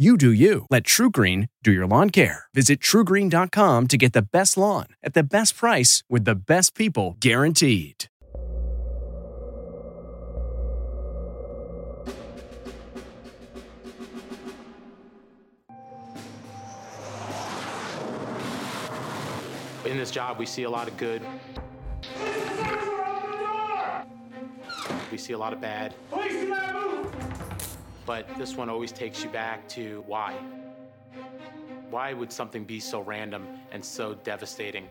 You do you. Let TruGreen do your lawn care. Visit trugreen.com to get the best lawn at the best price with the best people guaranteed. In this job, we see a lot of good. We see a lot of bad. But this one always takes you back to why. Why would something be so random and so devastating?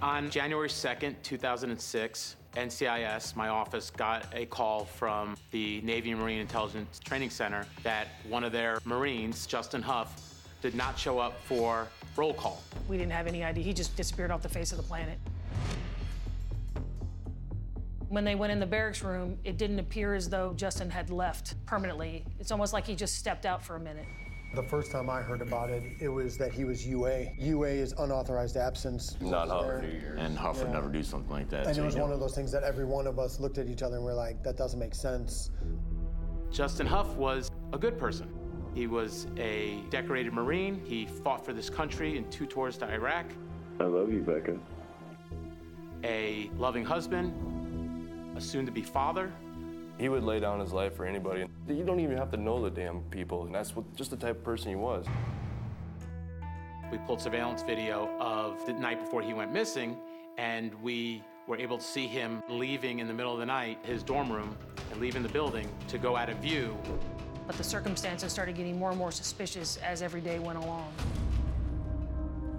On January 2nd, 2006, NCIS, my office, got a call from the Navy Marine Intelligence Training Center that one of their Marines, Justin Huff, did not show up for roll call. We didn't have any idea. He just disappeared off the face of the planet. When they went in the barracks room, it didn't appear as though Justin had left permanently. It's almost like he just stepped out for a minute. The first time I heard about it, it was that he was UA. UA is unauthorized absence. Not Huff. And Huff would Yeah. never do something like that. And so it was one know. of those things that every one of us looked at each other and we're like, that doesn't make sense. Justin Huff was a good person. He was a decorated Marine. He fought for this country in two tours to Iraq. I love you, Becca. A loving husband, a soon to be father. He would lay down his life for anybody. You don't even have to know the damn people, and that's what, just the type of person he was. We pulled surveillance video of the night before he went missing, and we were able to see him leaving in the middle of the night his dorm room and leaving the building to go out of view. But the circumstances started getting more and more suspicious as every day went along.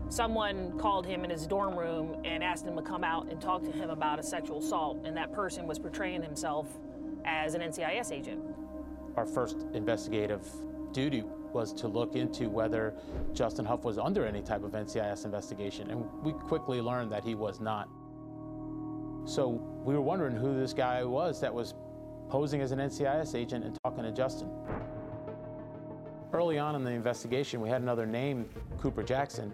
Someone called him in his dorm room and asked him to come out and talk to him about a sexual assault, and that person was portraying himself as an NCIS agent. Our first investigative duty was to look into whether Justin Huff was under any type of NCIS investigation, and we quickly learned that he was not. So we were wondering who this guy was that was posing as an NCIS agent and talking to Justin. Early on in the investigation, we had another name, Cooper Jackson,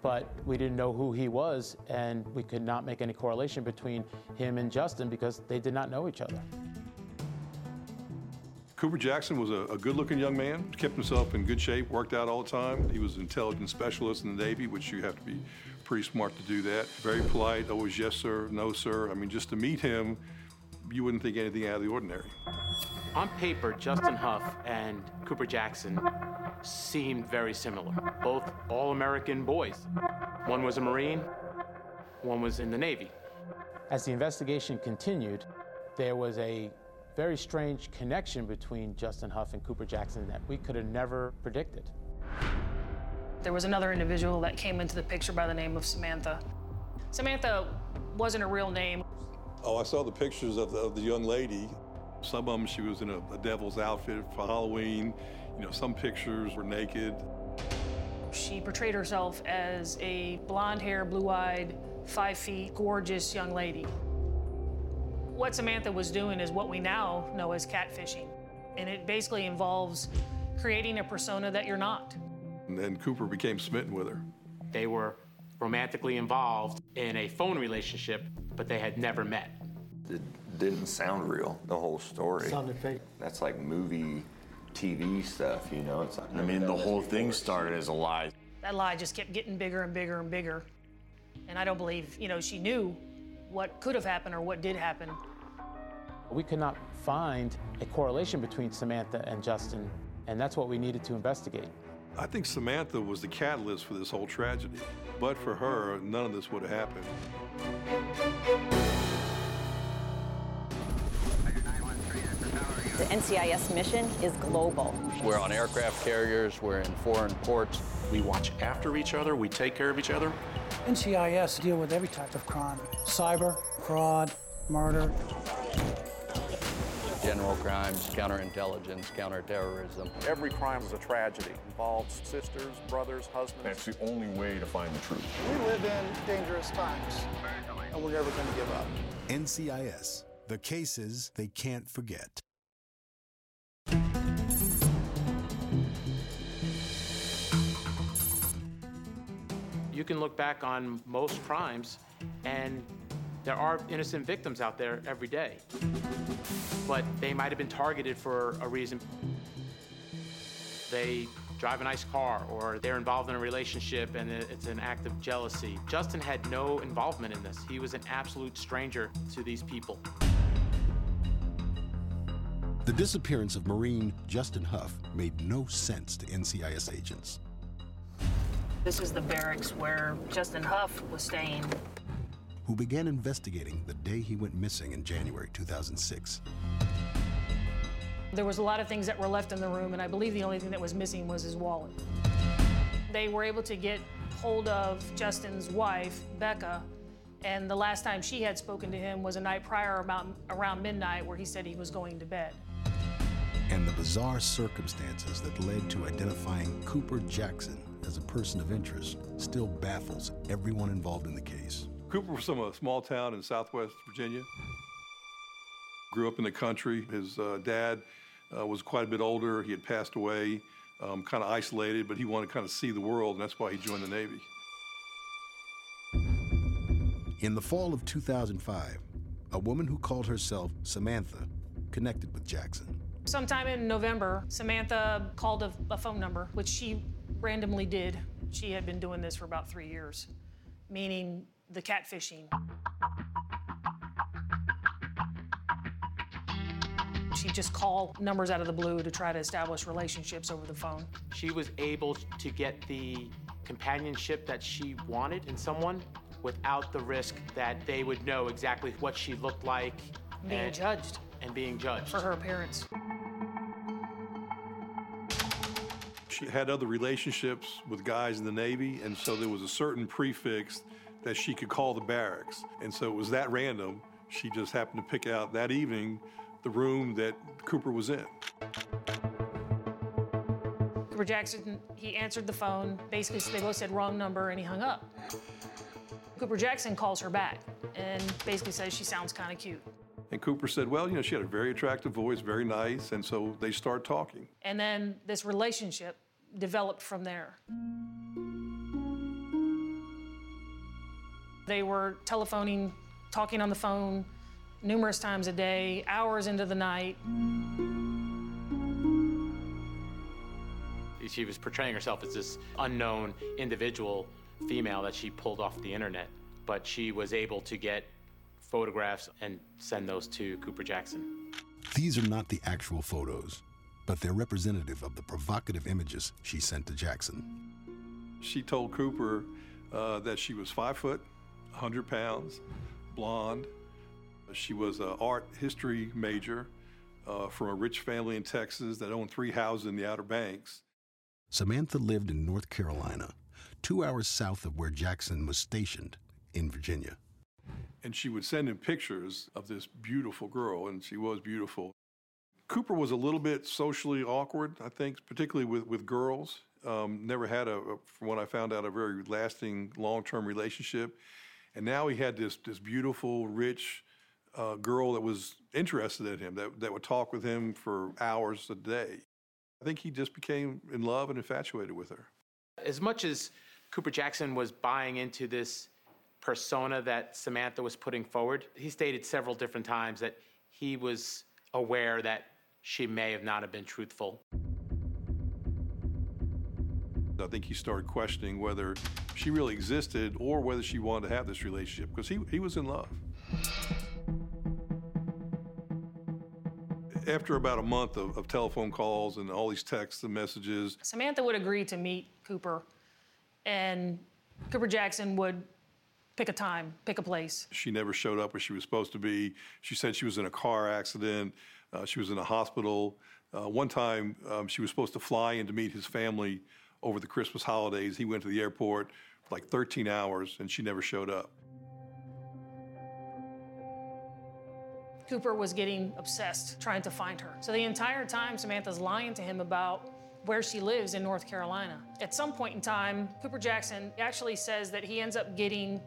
but we didn't know who he was, and we could not make any correlation between him and Justin because they did not know each other. Cooper Jackson was a, a good-looking young man, kept himself in good shape, worked out all the time. He was an intelligence specialist in the Navy, which you have to be pretty smart to do that. Very polite, always yes sir, no sir. I mean, just to meet him, you wouldn't think anything out of the ordinary. On paper, Justin Huff and Cooper Jackson seemed very similar. Both all American boys. One was a Marine, one was in the Navy. As the investigation continued, there was a very strange connection between Justin Huff and Cooper Jackson that we could have never predicted. There was another individual that came into the picture by the name of Samantha. Samantha wasn't a real name. Oh, I saw the pictures of the, of the young lady. Some of them, she was in a, a devil's outfit for Halloween. You know, some pictures were naked. She portrayed herself as a blonde hair, blue eyed five feet, gorgeous young lady. What Samantha was doing is what we now know as catfishing. And it basically involves creating a persona that you're not. And then Cooper became smitten with her. They were romantically involved in a phone relationship, but they had never met. It didn't sound real, the whole story. It Sounded fake. That's like movie, TV stuff, you know? It's like, I mean, the whole thing started as a lie. That lie just kept getting bigger and bigger and bigger. And I don't believe, you know, she knew what could have happened or what did happen. We could not find a correlation between Samantha and Justin, and that's what we needed to investigate. I think Samantha was the catalyst for this whole tragedy. But for her, none of this would have happened. The NCIS mission is global. We're on aircraft carriers, we're in foreign ports. We watch after each other, we take care of each other. NCIS deal with every type of crime cyber, fraud, murder. General crimes, counterintelligence, counterterrorism. Every crime is a tragedy. Involves sisters, brothers, husbands. That's the only way to find the truth. We live in dangerous times, and we're never going to give up. NCIS, the cases they can't forget. You can look back on most crimes, and there are innocent victims out there every day. But they might have been targeted for a reason. They drive a nice car, or they're involved in a relationship and it's an act of jealousy. Justin had no involvement in this. He was an absolute stranger to these people. The disappearance of Marine Justin Huff made no sense to NCIS agents. This is the barracks where Justin Huff was staying. Who began investigating the day he went missing in January 2006. There was a lot of things that were left in the room, and I believe the only thing that was missing was his wallet. They were able to get hold of Justin's wife, Becca, and the last time she had spoken to him was a night prior about around midnight where he said he was going to bed. And the bizarre circumstances that led to identifying Cooper Jackson as a person of interest still baffles everyone involved in the case. Cooper was from a small town in southwest Virginia. Grew up in the country. His uh, dad uh, was quite a bit older. He had passed away, um, kind of isolated, but he wanted to kind of see the world, and that's why he joined the Navy. In the fall of 2005, a woman who called herself Samantha connected with Jackson. Sometime in November, Samantha called a, a phone number, which she randomly did. She had been doing this for about three years, meaning the catfishing. She'd just call numbers out of the blue to try to establish relationships over the phone. She was able to get the companionship that she wanted in someone without the risk that they would know exactly what she looked like. Being and, judged. And being judged. For her appearance. She had other relationships with guys in the Navy, and so there was a certain prefix that she could call the barracks. And so it was that random. She just happened to pick out that evening the room that Cooper was in. Cooper Jackson, he answered the phone. Basically, they both said wrong number, and he hung up. Cooper Jackson calls her back and basically says she sounds kind of cute. And Cooper said, well, you know, she had a very attractive voice, very nice, and so they start talking. And then this relationship developed from there. They were telephoning, talking on the phone numerous times a day, hours into the night. She was portraying herself as this unknown individual female that she pulled off the internet, but she was able to get photographs and send those to Cooper Jackson. These are not the actual photos, but they're representative of the provocative images she sent to Jackson. She told Cooper uh, that she was five foot, 100 pounds, blonde. She was an art history major uh, from a rich family in Texas that owned three houses in the Outer Banks. Samantha lived in North Carolina, two hours south of where Jackson was stationed in Virginia. And she would send him pictures of this beautiful girl, and she was beautiful. Cooper was a little bit socially awkward, I think, particularly with, with girls. Um, never had, a, a, from what I found out, a very lasting long term relationship. And now he had this, this beautiful, rich uh, girl that was interested in him, that, that would talk with him for hours a day. I think he just became in love and infatuated with her. As much as Cooper Jackson was buying into this persona that Samantha was putting forward, he stated several different times that he was aware that she may have not have been truthful. I think he started questioning whether she really existed or whether she wanted to have this relationship because he, he was in love. After about a month of, of telephone calls and all these texts and messages, Samantha would agree to meet Cooper, and Cooper Jackson would pick a time, pick a place. she never showed up where she was supposed to be. She said she was in a car accident. Uh, she was in a hospital. Uh, one time, um, she was supposed to fly in to meet his family over the Christmas holidays. He went to the airport for like 13 hours, and she never showed up. Cooper was getting obsessed trying to find her. So the entire time, Samantha's lying to him about where she lives in North Carolina. At some point in time, Cooper Jackson actually says that he ends up getting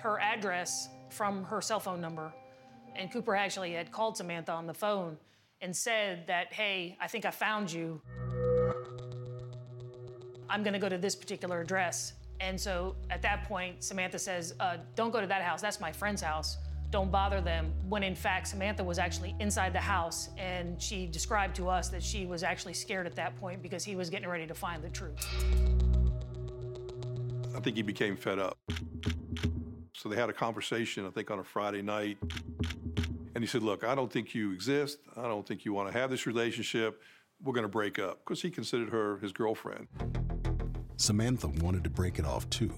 her address from her cell phone number. And Cooper actually had called Samantha on the phone and said that, hey, I think I found you. I'm gonna go to this particular address. And so at that point, Samantha says, uh, don't go to that house, that's my friend's house. Don't bother them. When in fact, Samantha was actually inside the house and she described to us that she was actually scared at that point because he was getting ready to find the truth. I think he became fed up. So they had a conversation, I think, on a Friday night. And he said, Look, I don't think you exist. I don't think you want to have this relationship. We're going to break up because he considered her his girlfriend. Samantha wanted to break it off too.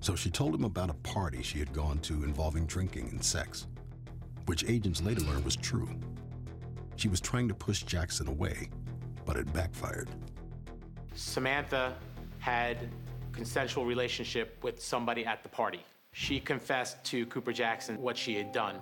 So she told him about a party she had gone to involving drinking and sex, which agents later learned was true. She was trying to push Jackson away, but it backfired. Samantha had consensual relationship with somebody at the party. She confessed to Cooper Jackson what she had done.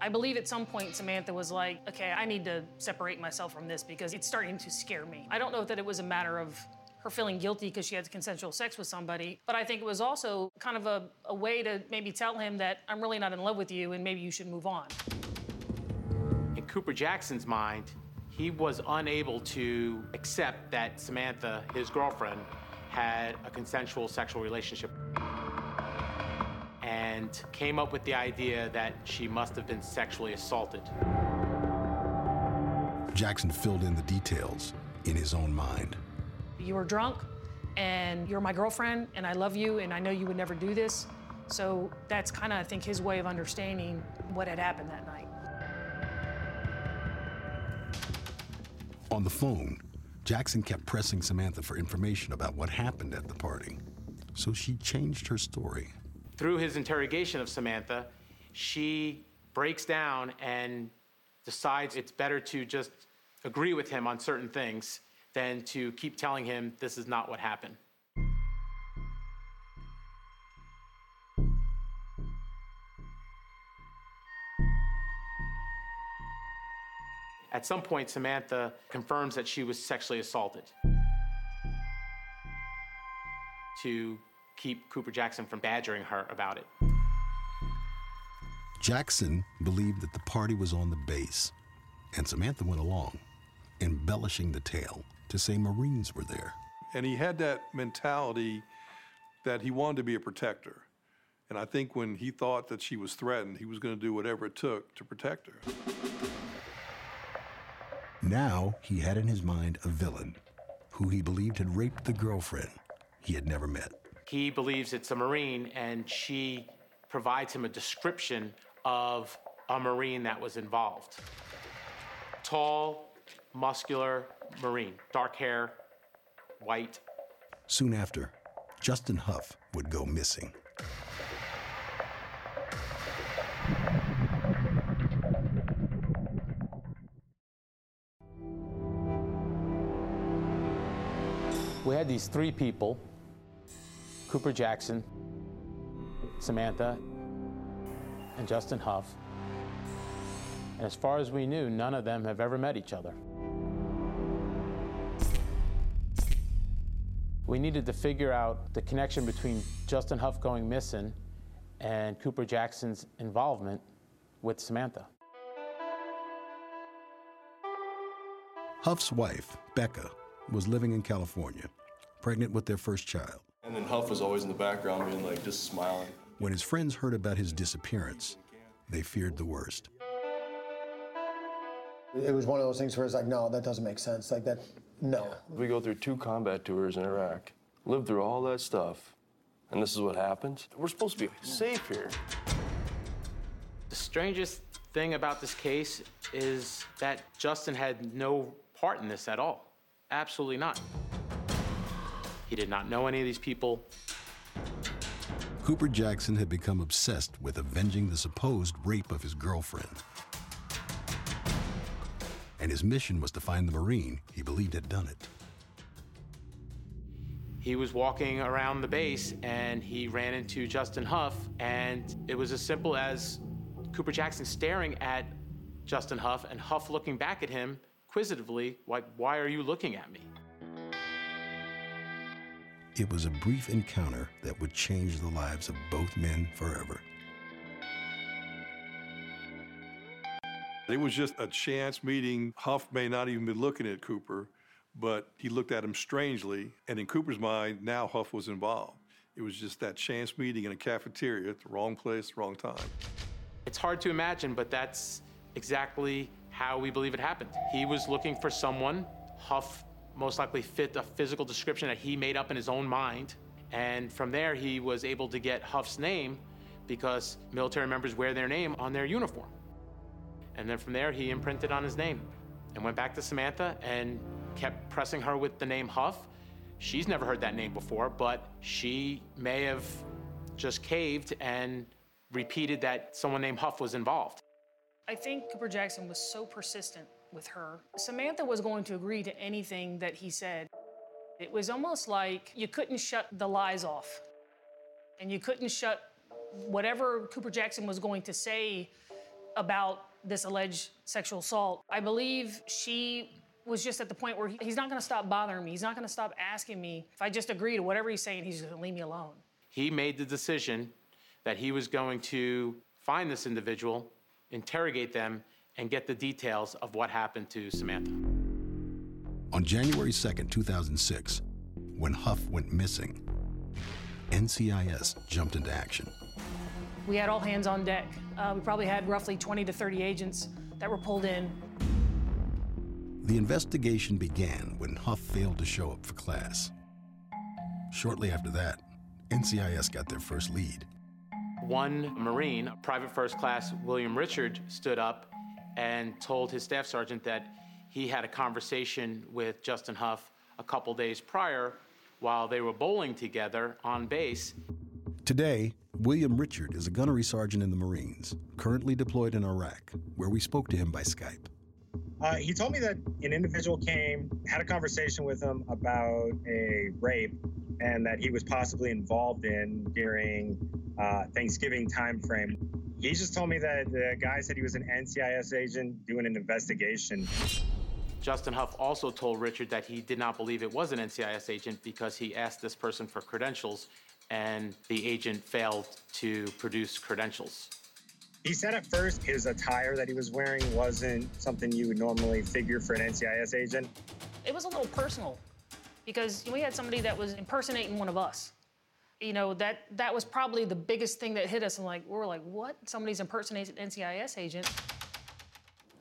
I believe at some point Samantha was like, okay, I need to separate myself from this because it's starting to scare me. I don't know that it was a matter of her feeling guilty because she had consensual sex with somebody, but I think it was also kind of a, a way to maybe tell him that I'm really not in love with you and maybe you should move on. In Cooper Jackson's mind, he was unable to accept that Samantha, his girlfriend, had a consensual sexual relationship and came up with the idea that she must have been sexually assaulted. Jackson filled in the details in his own mind. You were drunk and you're my girlfriend and I love you and I know you would never do this. So that's kind of, I think, his way of understanding what had happened that night. On the phone, Jackson kept pressing Samantha for information about what happened at the party. So she changed her story. Through his interrogation of Samantha, she breaks down and decides it's better to just agree with him on certain things than to keep telling him this is not what happened. At some point, Samantha confirms that she was sexually assaulted to keep Cooper Jackson from badgering her about it. Jackson believed that the party was on the base, and Samantha went along, embellishing the tale to say Marines were there. And he had that mentality that he wanted to be a protector. And I think when he thought that she was threatened, he was going to do whatever it took to protect her. Now he had in his mind a villain who he believed had raped the girlfriend he had never met. He believes it's a Marine, and she provides him a description of a Marine that was involved. Tall, muscular Marine, dark hair, white. Soon after, Justin Huff would go missing. We had these three people Cooper Jackson, Samantha, and Justin Huff. And as far as we knew, none of them have ever met each other. We needed to figure out the connection between Justin Huff going missing and Cooper Jackson's involvement with Samantha. Huff's wife, Becca, was living in California, pregnant with their first child. And then Huff was always in the background being like, just smiling. When his friends heard about his disappearance, they feared the worst. It was one of those things where it's like, no, that doesn't make sense. Like that, no. We go through two combat tours in Iraq, lived through all that stuff, and this is what happens. We're supposed to be safe here. The strangest thing about this case is that Justin had no part in this at all. Absolutely not. He did not know any of these people. Cooper Jackson had become obsessed with avenging the supposed rape of his girlfriend. And his mission was to find the Marine he believed had done it. He was walking around the base and he ran into Justin Huff, and it was as simple as Cooper Jackson staring at Justin Huff and Huff looking back at him inquisitively, like, Why are you looking at me? It was a brief encounter that would change the lives of both men forever. It was just a chance meeting. Huff may not even be looking at Cooper, but he looked at him strangely. And in Cooper's mind, now Huff was involved. It was just that chance meeting in a cafeteria at the wrong place, wrong time. It's hard to imagine, but that's exactly how we believe it happened. He was looking for someone. Huff most likely fit a physical description that he made up in his own mind. And from there, he was able to get Huff's name because military members wear their name on their uniform. And then from there, he imprinted on his name and went back to Samantha and kept pressing her with the name Huff. She's never heard that name before, but she may have just caved and repeated that someone named Huff was involved. I think Cooper Jackson was so persistent with her. Samantha was going to agree to anything that he said. It was almost like you couldn't shut the lies off, and you couldn't shut whatever Cooper Jackson was going to say about this alleged sexual assault. I believe she was just at the point where he, he's not going to stop bothering me. He's not going to stop asking me. If I just agree to whatever he's saying, he's going to leave me alone. He made the decision that he was going to find this individual, interrogate them, and get the details of what happened to Samantha. On January 2nd, 2006, when Huff went missing, NCIS jumped into action. We had all hands on deck. Uh, we probably had roughly 20 to 30 agents that were pulled in. The investigation began when Huff failed to show up for class. Shortly after that, NCIS got their first lead. One Marine, Private First Class William Richard, stood up and told his staff sergeant that he had a conversation with Justin Huff a couple days prior while they were bowling together on base. Today, William Richard is a gunnery sergeant in the Marines, currently deployed in Iraq, where we spoke to him by Skype. Uh, he told me that an individual came, had a conversation with him about a rape, and that he was possibly involved in during uh, Thanksgiving time frame. He just told me that the guy said he was an NCIS agent doing an investigation. Justin Huff also told Richard that he did not believe it was an NCIS agent because he asked this person for credentials and the agent failed to produce credentials. He said at first his attire that he was wearing wasn't something you would normally figure for an NCIS agent. It was a little personal because we had somebody that was impersonating one of us. You know, that that was probably the biggest thing that hit us. And like, we were like, what? Somebody's impersonating an NCIS agent.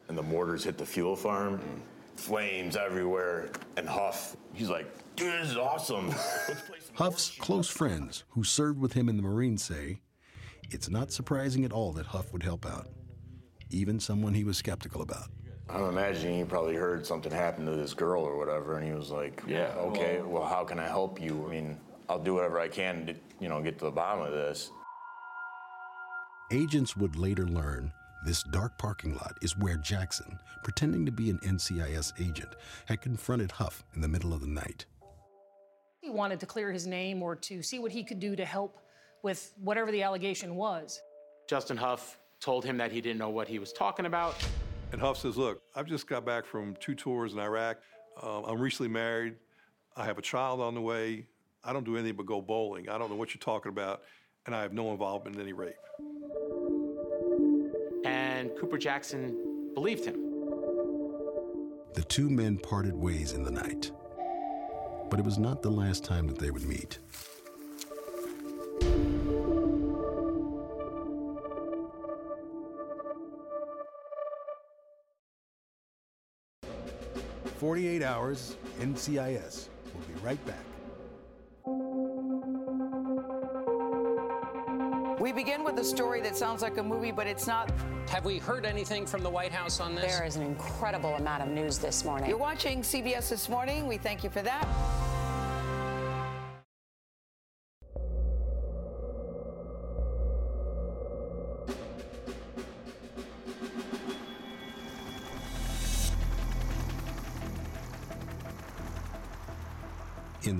And the mortars hit the fuel farm, flames everywhere, and Huff, he's like, dude, this is awesome. Huff's close friends who served with him in the Marines say it's not surprising at all that Huff would help out, even someone he was skeptical about. I'm imagining he probably heard something happen to this girl or whatever, and he was like, "Yeah, okay. Well, how can I help you? I mean, I'll do whatever I can to, you know, get to the bottom of this." Agents would later learn this dark parking lot is where Jackson, pretending to be an NCIS agent, had confronted Huff in the middle of the night. He wanted to clear his name or to see what he could do to help with whatever the allegation was. Justin Huff told him that he didn't know what he was talking about. And Huff says, Look, I've just got back from two tours in Iraq. Uh, I'm recently married. I have a child on the way. I don't do anything but go bowling. I don't know what you're talking about, and I have no involvement in any rape. And Cooper Jackson believed him. The two men parted ways in the night. But it was not the last time that they would meet. Forty-eight hours, NCIS. We'll be right back. We begin with a story that sounds like a movie, but it's not. Have we heard anything from the White House on this? There is an incredible amount of news this morning. You're watching CBS This Morning. We thank you for that.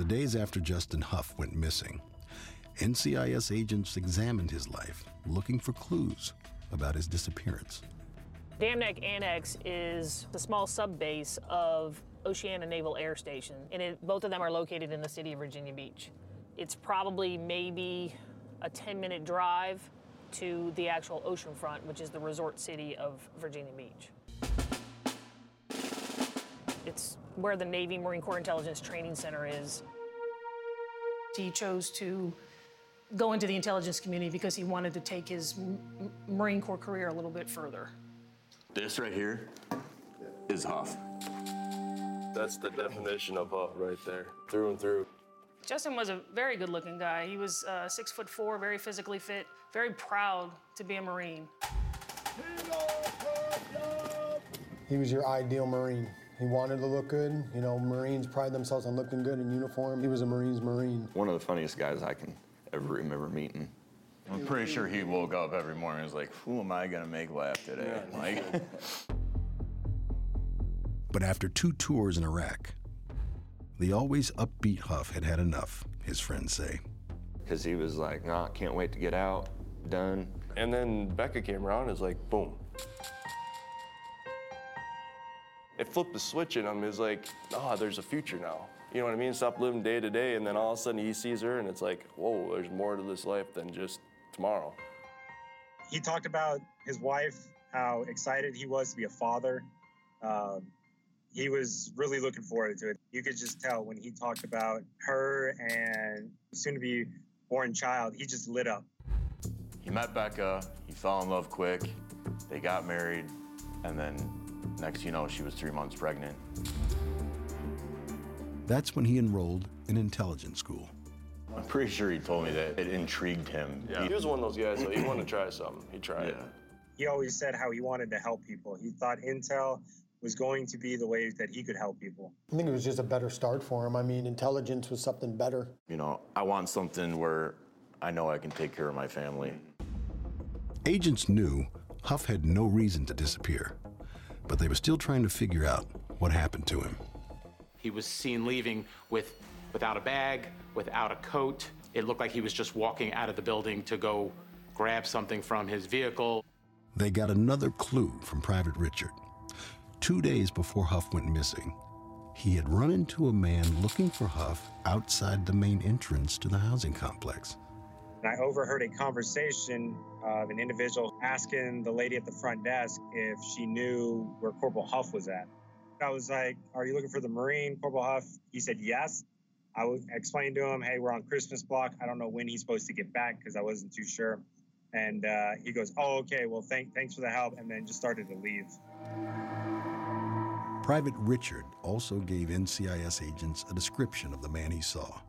Days after Justin Huff went missing, NCIS agents examined his life, looking for clues about his disappearance. Dam Neck Annex is the small sub base of Oceana Naval Air Station, and it, both of them are located in the city of Virginia Beach. It's probably maybe a 10 minute drive to the actual oceanfront, which is the resort city of Virginia Beach. It's where the Navy Marine Corps Intelligence Training Center is. He chose to go into the intelligence community because he wanted to take his M- Marine Corps career a little bit further. This right here is Huff. That's the definition of Huff right there, through and through. Justin was a very good looking guy. He was uh, six foot four, very physically fit, very proud to be a Marine. He was your ideal Marine. He wanted to look good. You know, Marines pride themselves on looking good in uniform. He was a Marine's Marine. One of the funniest guys I can ever remember meeting. I'm pretty sure he woke up every morning and was like, who am I gonna make laugh today? Like, But after two tours in Iraq, the always upbeat Huff had had enough, his friends say. Because he was like, nah, can't wait to get out, done. And then Becca came around and was like, boom. It flipped the switch in him. It was like, oh, there's a future now. You know what I mean? Stop living day to day, and then all of a sudden he sees her, and it's like, whoa, there's more to this life than just tomorrow. He talked about his wife, how excited he was to be a father. Um, he was really looking forward to it. You could just tell when he talked about her and soon to be born child, he just lit up. he met Becca, he fell in love quick, they got married, and then next you know, she was three months pregnant. That's when he enrolled in intelligence school. I'm pretty sure he told me that it intrigued him. Yeah. He was one of those guys, though. He wanted to try something. He tried it. He always said how he wanted to help people. He thought Intel was going to be the way that he could help people. I think it was just a better start for him. I mean, intelligence was something better. You know, I want something where I know I can take care of my family. Agents knew Huff had no reason to disappear, but they were still trying to figure out what happened to him. He was seen leaving with without a bag, without a coat. It looked like he was just walking out of the building to go grab something from his vehicle. They got another clue from Private Richard. Two days before Huff went missing, he had run into a man looking for Huff outside the main entrance to the housing complex. I overheard a conversation of an individual asking the lady at the front desk if she knew where Corporal Huff was at. I was like, Are you looking for the Marine, Corporal Huff? He said, Yes. I explained to him, Hey, we're on Christmas block. I don't know when he's supposed to get back because I wasn't too sure. And uh, he goes, Oh, okay. Well, thank, thanks for the help. And then just started to leave. Private Richard also gave NCIS agents a description of the man he saw.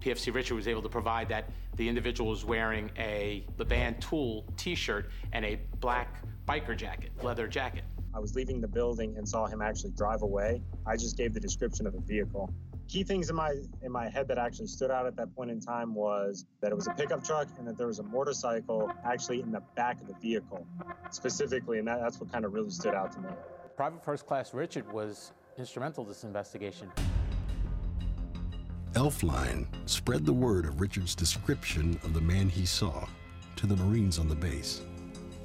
PFC Richard was able to provide that the individual was wearing a Leban Tool t-shirt and a black biker jacket, leather jacket. I was leaving the building and saw him actually drive away. I just gave the description of the vehicle. Key things in my in my head that actually stood out at that point in time was that it was a pickup truck and that there was a motorcycle actually in the back of the vehicle, specifically, and that, that's what kind of really stood out to me. Private First Class Richard was instrumental in this investigation. Elfline spread the word of Richard's description of the man he saw to the Marines on the base.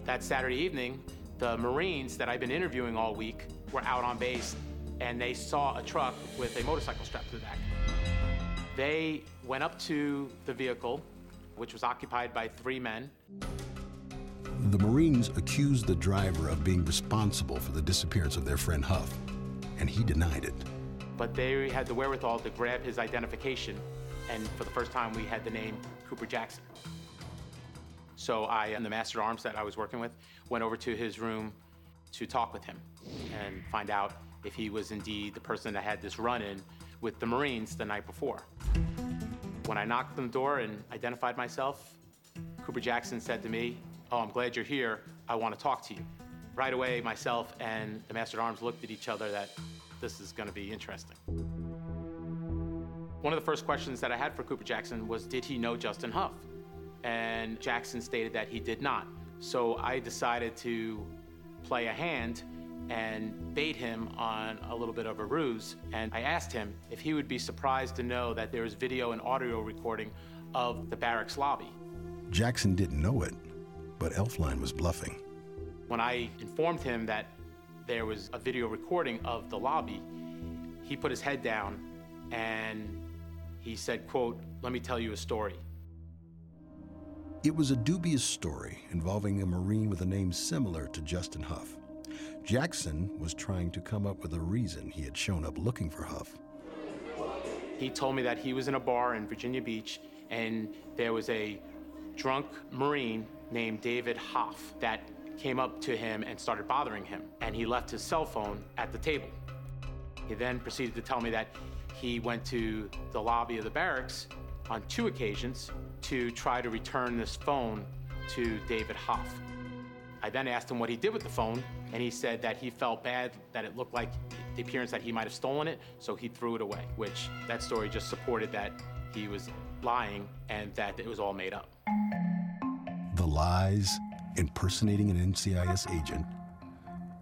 That Saturday evening, the Marines that I've been interviewing all week were out on base and they saw a truck with a motorcycle strapped to the back. They went up to the vehicle, which was occupied by three men. The Marines accused the driver of being responsible for the disappearance of their friend Huff, and he denied it. But they had the wherewithal to grab his identification, and for the first time, we had the name Cooper Jackson. So I and the master at arms that I was working with went over to his room to talk with him and find out if he was indeed the person that had this run-in with the Marines the night before. When I knocked on the door and identified myself, Cooper Jackson said to me, Oh, I'm glad you're here. I want to talk to you. Right away, myself and the Master at Arms looked at each other that this is going to be interesting. One of the first questions that I had for Cooper Jackson was Did he know Justin Huff? And Jackson stated that he did not. So I decided to play a hand and bait him on a little bit of a ruse. And I asked him if he would be surprised to know that there was video and audio recording of the barracks lobby. Jackson didn't know it, but Elfline was bluffing. When I informed him that there was a video recording of the lobby, he put his head down and he said, quote, let me tell you a story. It was a dubious story involving a Marine with a name similar to Justin Huff. Jackson was trying to come up with a reason he had shown up looking for Huff. He told me that he was in a bar in Virginia Beach and there was a drunk Marine named David Hoff that came up to him and started bothering him. And he left his cell phone at the table. He then proceeded to tell me that he went to the lobby of the barracks on two occasions to try to return this phone to David Hoff. I then asked him what he did with the phone, and he said that he felt bad that it looked like the appearance that he might have stolen it, so he threw it away, which that story just supported that he was lying and that it was all made up. The lies, impersonating an NCIS agent,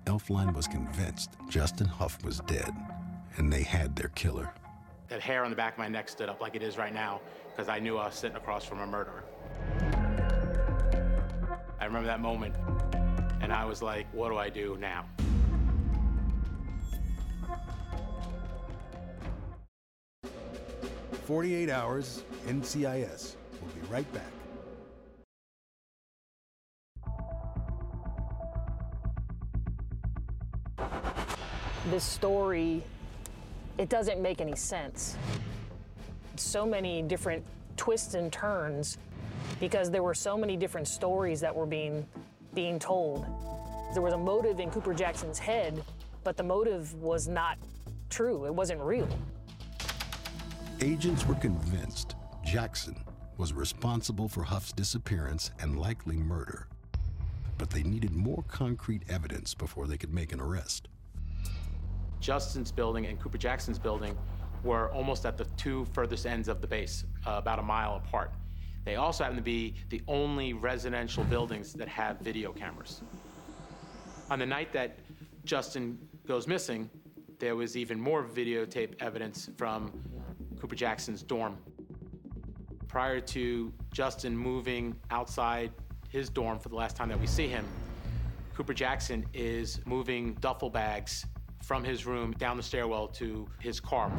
Elfline was convinced Justin Huff was dead, and they had their killer. That hair on the back of my neck stood up like it is right now because I knew I was sitting across from a murderer. I remember that moment, and I was like, what do I do now? Forty-eight hours, NCIS. We'll be right back. This story, it doesn't make any sense. So many different twists and turns because there were so many different stories that were being being told. There was a motive in Cooper Jackson's head, but the motive was not true. It wasn't real. Agents were convinced Jackson was responsible for Huff's disappearance and likely murder. But they needed more concrete evidence before they could make an arrest. Justin's building and Cooper Jackson's building were almost at the two furthest ends of the base, uh, about a mile apart. They also happen to be the only residential buildings that have video cameras. On the night that Justin goes missing, there was even more videotape evidence from Cooper Jackson's dorm. Prior to Justin moving outside his dorm for the last time that we see him, Cooper Jackson is moving duffel bags from his room down the stairwell to his car.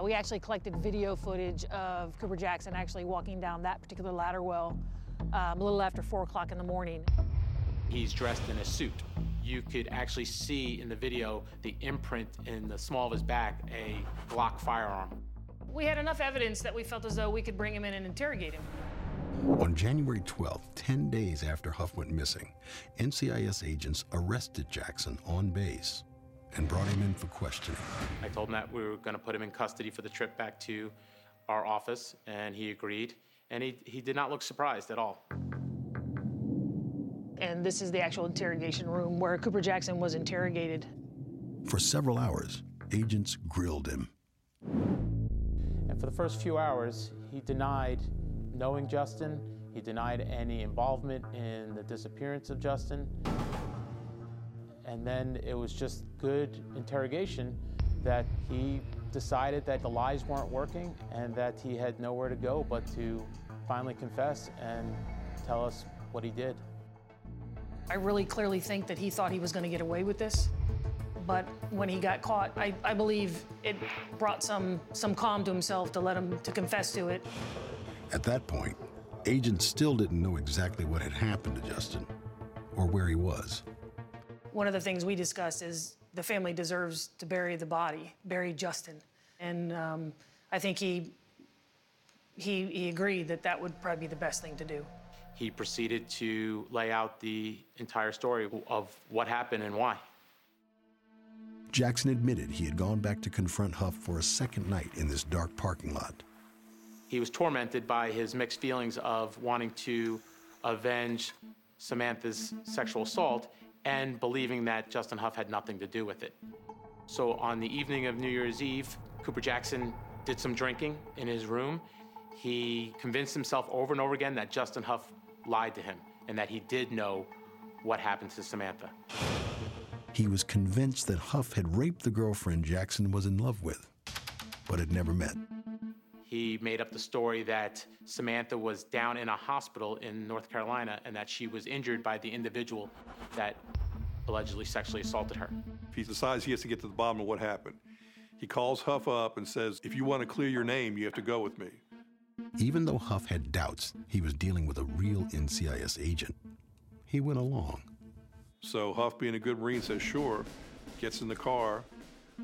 We actually collected video footage of Cooper Jackson actually walking down that particular ladder well um, a little after 4 o'clock in the morning. He's dressed in a suit. You could actually see in the video the imprint in the small of his back, a Glock firearm. We had enough evidence that we felt as though we could bring him in and interrogate him. On January 12th, 10 days after Huff went missing, NCIS agents arrested Jackson on base and brought him in for questioning. I told him that we were going to put him in custody for the trip back to our office, and he agreed. And he, he did not look surprised at all. And this is the actual interrogation room where Cooper Jackson was interrogated. For several hours, agents grilled him. And for the first few hours, he denied knowing Justin. He denied any involvement in the disappearance of Justin. And then it was just good interrogation that he decided that the lies weren't working and that he had nowhere to go but to finally confess and tell us what he did. I really clearly think that he thought he was going to get away with this But when he got caught, I, I believe it brought some, some calm to himself to let him to confess to it. At that point, agents still didn't know exactly what had happened to Justin or where he was. One of the things we discussed is the family deserves to bury the body, bury Justin. And um, I think he, he, he agreed that that would probably be the best thing to do. He proceeded to lay out the entire story of what happened and why. Jackson admitted he had gone back to confront Huff for a second night in this dark parking lot. He was tormented by his mixed feelings of wanting to avenge Samantha's sexual assault and believing that Justin Huff had nothing to do with it. So on the evening of New Year's Eve, Cooper Jackson did some drinking in his room. He convinced himself over and over again that Justin Huff lied to him and that he did know what happened to Samantha. He was convinced that Huff had raped the girlfriend Jackson was in love with, but had never met. He made up the story that Samantha was down in a hospital in North Carolina and that she was injured by the individual that allegedly sexually assaulted her. He decides he has to get to the bottom of what happened. He calls Huff up and says, If you want to clear your name, you have to go with me. Even though Huff had doubts he was dealing with a real NCIS agent, he went along. So Huff, being a good Marine, says, Sure, gets in the car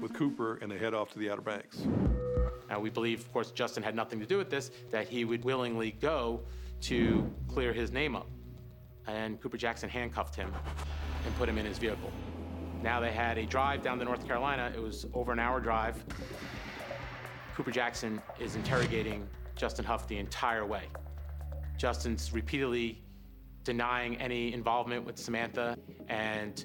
with Cooper, and they head off to the Outer Banks. Now, we believe, of course, Justin had nothing to do with this, that he would willingly go to clear his name up. And Cooper Jackson handcuffed him and put him in his vehicle. Now they had a drive down to North Carolina. It was over an hour drive. Cooper Jackson is interrogating Justin Huff the entire way. Justin's repeatedly denying any involvement with Samantha, and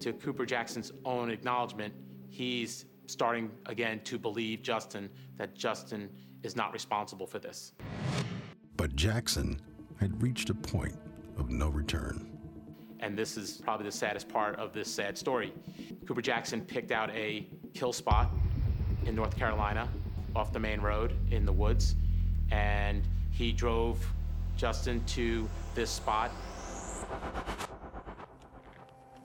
to Cooper Jackson's own acknowledgement, he's starting again to believe Justin that Justin is not responsible for this. But Jackson had reached a point of no return. And this is probably the saddest part of this sad story. Cooper Jackson picked out a kill spot in North Carolina off the main road in the woods, and he drove Justin to this spot.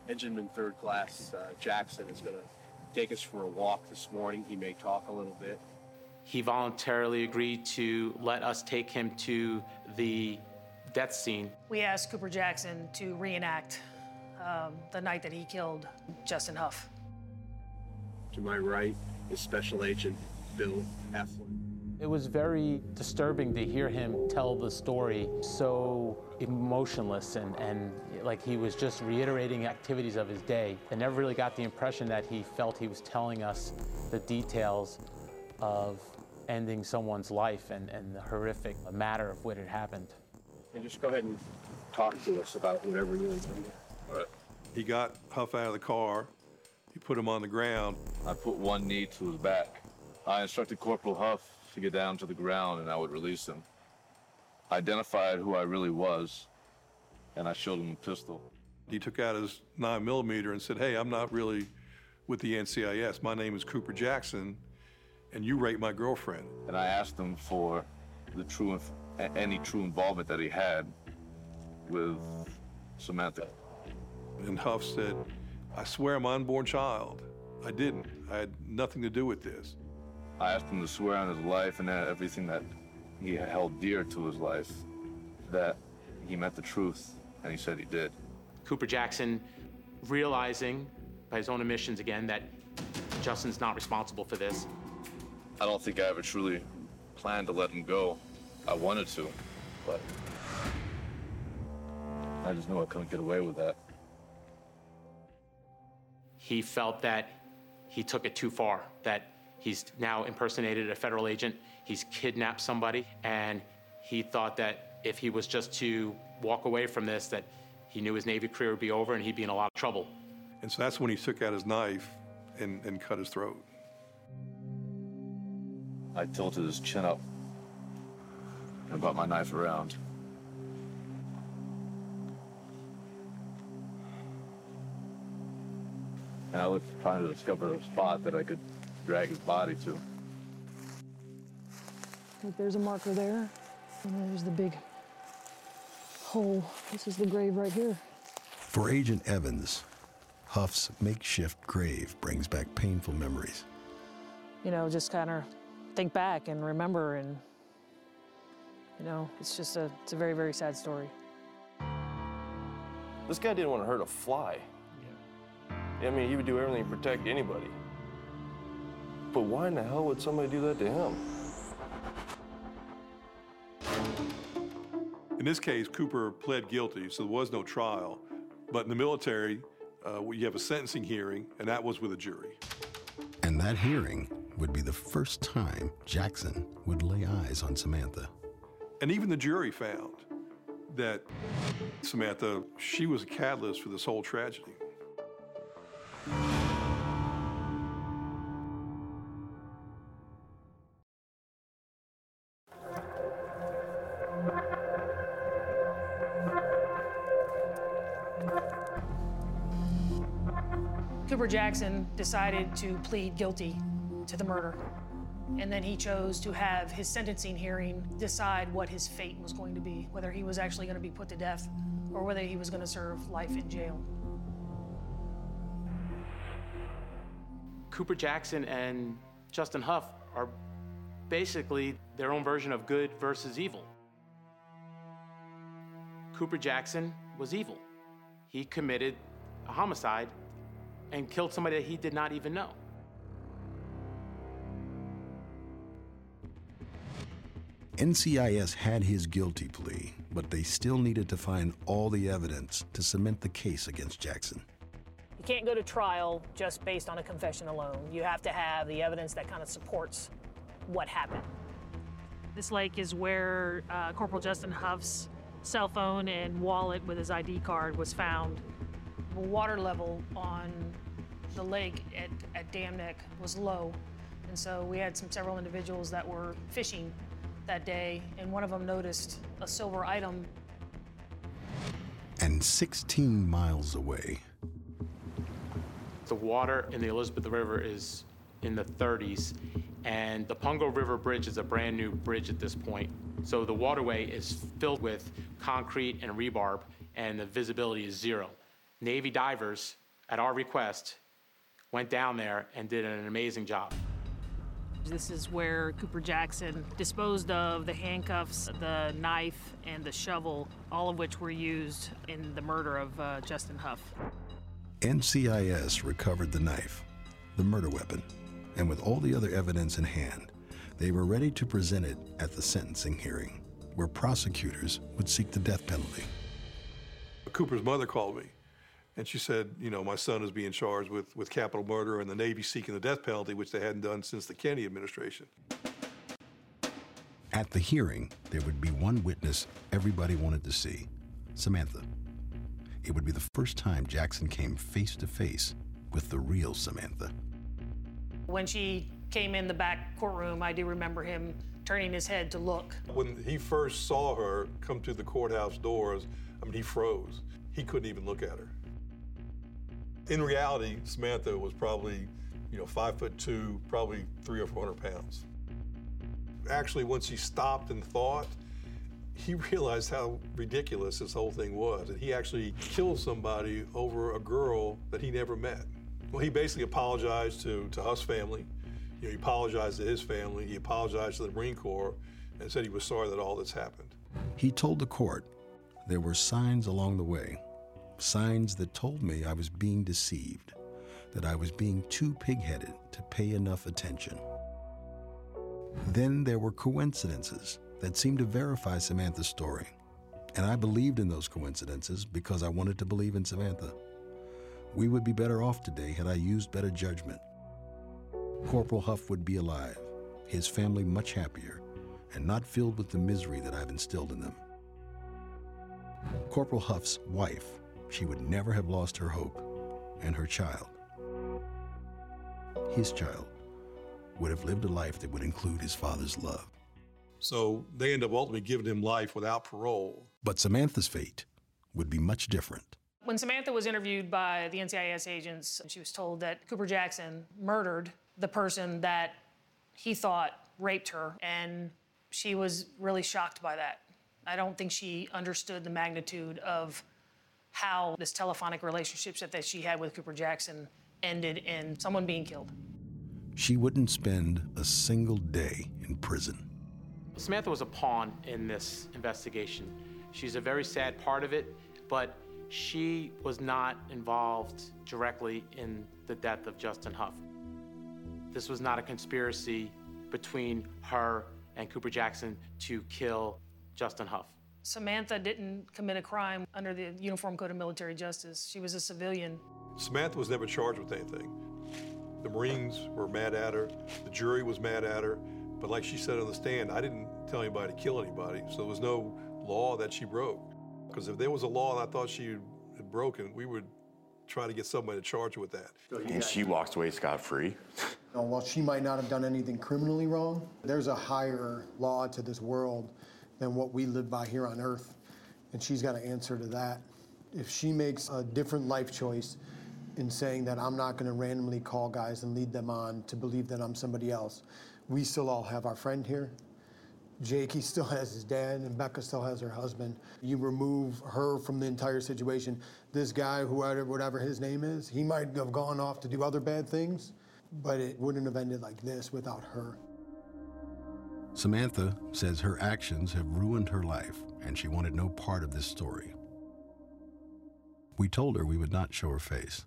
Engineman third class uh, Jackson is going to take us for a walk this morning. He may talk a little bit. He voluntarily agreed to let us take him to the death scene. We asked Cooper Jackson to reenact um, the night that he killed Justin Huff. To my right is Special Agent Bill Eflin. It was very disturbing to hear him tell the story so emotionless and, and like he was just reiterating activities of his day. I never really got the impression that he felt he was telling us the details of ending someone's life and, and the horrific matter of what had happened. And just go ahead and talk to us about whatever you need. want. He got Huff out of the car. He put him on the ground. I put one knee to his back. I instructed Corporal Huff to get down to the ground and I would release him. I identified who I really was and I showed him a pistol. He took out his 9 millimeter and said, Hey, I'm not really with the NCIS. My name is Cooper Jackson, and you raped my girlfriend. And I asked him for the true, any true involvement that he had with Samantha. And Huff said, I swear I'm an unborn child. I didn't. I had nothing to do with this. I asked him to swear on his life and everything that he held dear to his life that he meant the truth, and he said he did. Cooper Jackson, realizing by his own admissions again that Justin's not responsible for this. I don't think I ever truly planned to let him go. I wanted to, but I just knew I couldn't get away with that. He felt that he took it too far, that he's now impersonated a federal agent, he's kidnapped somebody, and he thought that if he was just to walk away from this, that he knew his Navy career would be over and he'd be in a lot of trouble. And so that's when he took out his knife and, and cut his throat. I tilted his chin up and brought my knife around. And I looked trying to discover a spot that I could drag his body to. Look, there's a marker there, and there's the big hole. This is the grave right here. For Agent Evans, Huff's makeshift grave brings back painful memories. You know, just kind of think back and remember, and you know, it's just a it's a very very sad story. This guy didn't want to hurt a fly. Yeah. I mean, he would do everything to protect anybody. But why in the hell would somebody do that to him? In this case, Cooper pled guilty, so there was no trial. But in the military, uh, you have a sentencing hearing, and that was with a jury. And that hearing would be the first time Jackson would lay eyes on Samantha. And even the jury found that Samantha, she was a catalyst for this whole tragedy. Cooper Jackson decided to plead guilty to the murder. And then he chose to have his sentencing hearing decide what his fate was going to be, whether he was actually going to be put to death or whether he was going to serve life in jail. Cooper Jackson and Justin Huff are basically their own version of good versus evil. Cooper Jackson was evil. He committed a homicide and killed somebody that he did not even know. NCIS had his guilty plea, but they still needed to find all the evidence to cement the case against Jackson. You can't go to trial just based on a confession alone. You have to have the evidence that kind of supports what happened. This lake is where uh, Corporal Justin Huff's cell phone and wallet with his ID card was found. The water level on the lake at, at Dam Neck was low, and so we had some several individuals that were fishing that day, and one of them noticed a silver item. And 16 miles away, The water in the Elizabeth River is in the 30s, and the Pungo River Bridge is a brand new bridge at this point. So the waterway is filled with concrete and rebarb, and the visibility is zero. Navy divers, at our request, went down there and did an amazing job. This is where Cooper Jackson disposed of the handcuffs, the knife, and the shovel, all of which were used in the murder of uh, Justin Huff. NCIS recovered the knife, the murder weapon, and with all the other evidence in hand, they were ready to present it at the sentencing hearing, where prosecutors would seek the death penalty. Cooper's mother called me, and she said, you know, my son is being charged with, with capital murder and the Navy seeking the death penalty, which they hadn't done since the Kennedy administration. At the hearing, there would be one witness everybody wanted to see Samantha. It would be the first time Jackson came face to face with the real Samantha. When she came in the back courtroom, I do remember him turning his head to look. When he first saw her come to the courthouse doors, I mean, he froze. He couldn't even look at her. In reality, Samantha was probably, you know, five foot two, probably three or four hundred pounds. Actually, once he stopped and thought, he realized how ridiculous this whole thing was. And he actually killed somebody over a girl that he never met. Well, he basically apologized to, to Huff's family. You know, he apologized to his family. He apologized to the Marine Corps and said he was sorry that all this happened. He told the court there were signs along the way, signs that told me I was being deceived, that I was being too pig-headed to pay enough attention. Then there were coincidences that seemed to verify Samantha's story, and I believed in those coincidences because I wanted to believe in Samantha. We would be better off today had I used better judgment. Corporal Huff would be alive, his family much happier, and not filled with the misery that I've instilled in them. Corporal Huff's wife, she would never have lost her hope, and her child, his child, would have lived a life that would include his father's love. So they end up ultimately giving him life without parole. But Samantha's fate would be much different. When Samantha was interviewed by the NCIS agents, she was told that Cooper Jackson murdered the person that he thought raped her, and she was really shocked by that. I don't think she understood the magnitude of how this telephonic relationship that she had with Cooper Jackson ended in someone being killed. She wouldn't spend a single day in prison. Samantha was a pawn in this investigation. She's a very sad part of it, but she was not involved directly in the death of Justin Huff. This was not a conspiracy between her and Cooper Jackson to kill Justin Huff. Samantha didn't commit a crime under the Uniform Code of Military Justice. She was a civilian. Samantha was never charged with anything. The Marines were mad at her, the jury was mad at her, but like she said on the stand, I didn't tell anybody to kill anybody, so there was no law that she broke. Because if there was a law and I thought she had broken, we would try to get somebody to charge her with that. And she walks away scot free. No, while she might not have done anything criminally wrong, there's a higher law to this world than what we live by here on earth. And she's got to answer to that. If she makes a different life choice in saying that I'm not going to randomly call guys and lead them on to believe that I'm somebody else, we still all have our friend here. Jake, he still has his dad, and Becca still has her husband. You remove her from the entire situation. This guy, whoever, whatever his name is, he might have gone off to do other bad things, but it wouldn't have ended like this without her. Samantha says her actions have ruined her life and she wanted no part of this story. We told her we would not show her face.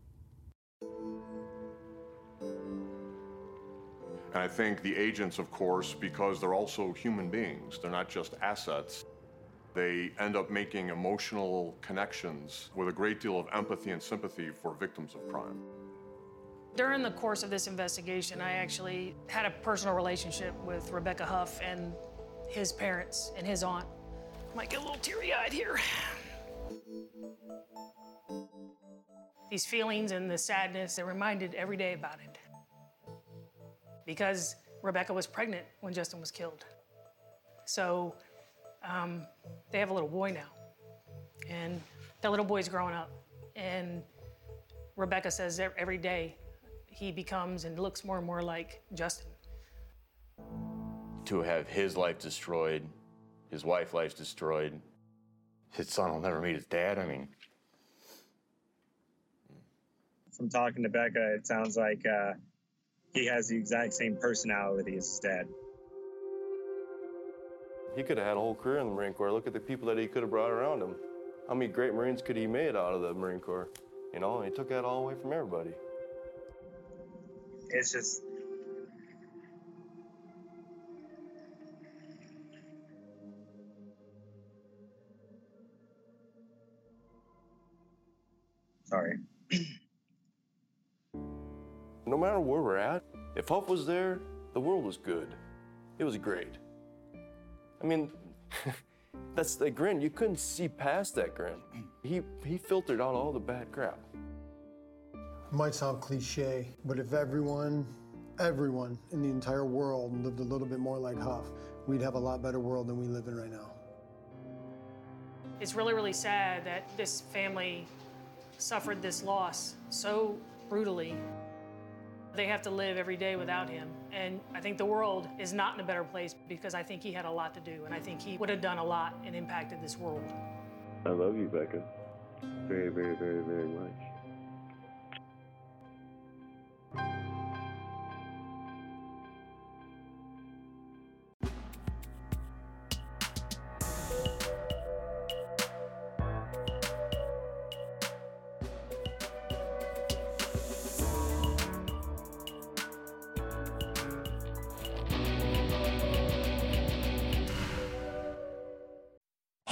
And I think the agents, of course, because they're also human beings, they're not just assets, they end up making emotional connections with a great deal of empathy and sympathy for victims of crime. During the course of this investigation, I actually had a personal relationship with Rebecca Huff and his parents and his aunt. I might get a little teary eyed here. These feelings and the sadness, they're reminded every day about it. Because Rebecca was pregnant when Justin was killed. So um, they have a little boy now. And that little boy's growing up. And Rebecca says every day he becomes and looks more and more like Justin. To have his life destroyed, his wife's life destroyed, his son will never meet his dad. I mean, From talking to Becca, it sounds like uh, he has the exact same personality as his dad. He could have had a whole career in the Marine Corps. Look at the people that he could have brought around him. How many great Marines could he made out of the Marine Corps? You know, he took that all away from everybody. It's just sorry. No matter where we're at, if Huff was there, the world was good. It was great. I mean, that's the grin. You couldn't see past that grin. He he filtered out all the bad crap. Might sound cliche, but if everyone, everyone in the entire world lived a little bit more like Huff, we'd have a lot better world than we live in right now. It's really, really sad that this family suffered this loss so brutally. They have to live every day without him. And I think the world is not in a better place because I think he had a lot to do. And I think he would have done a lot and impacted this world. I love you, Becca. Very, very, very, very much.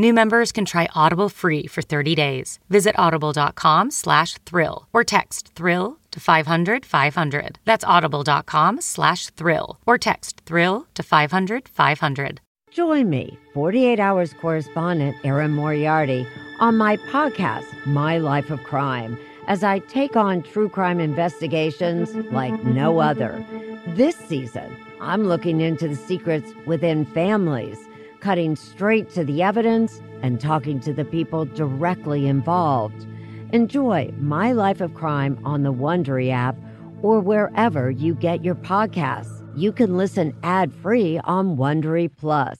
New members can try Audible free for 30 days. Visit audible.com slash thrill or text thrill to 500 500. That's audible.com slash thrill or text thrill to 500 500. Join me, 48 Hours correspondent Erin Moriarty, on my podcast, My Life of Crime, as I take on true crime investigations like no other. This season, I'm looking into the secrets within families, cutting straight to the evidence and talking to the people directly involved. Enjoy My Life of Crime on the Wondery app or wherever you get your podcasts. You can listen ad-free on Wondery Plus.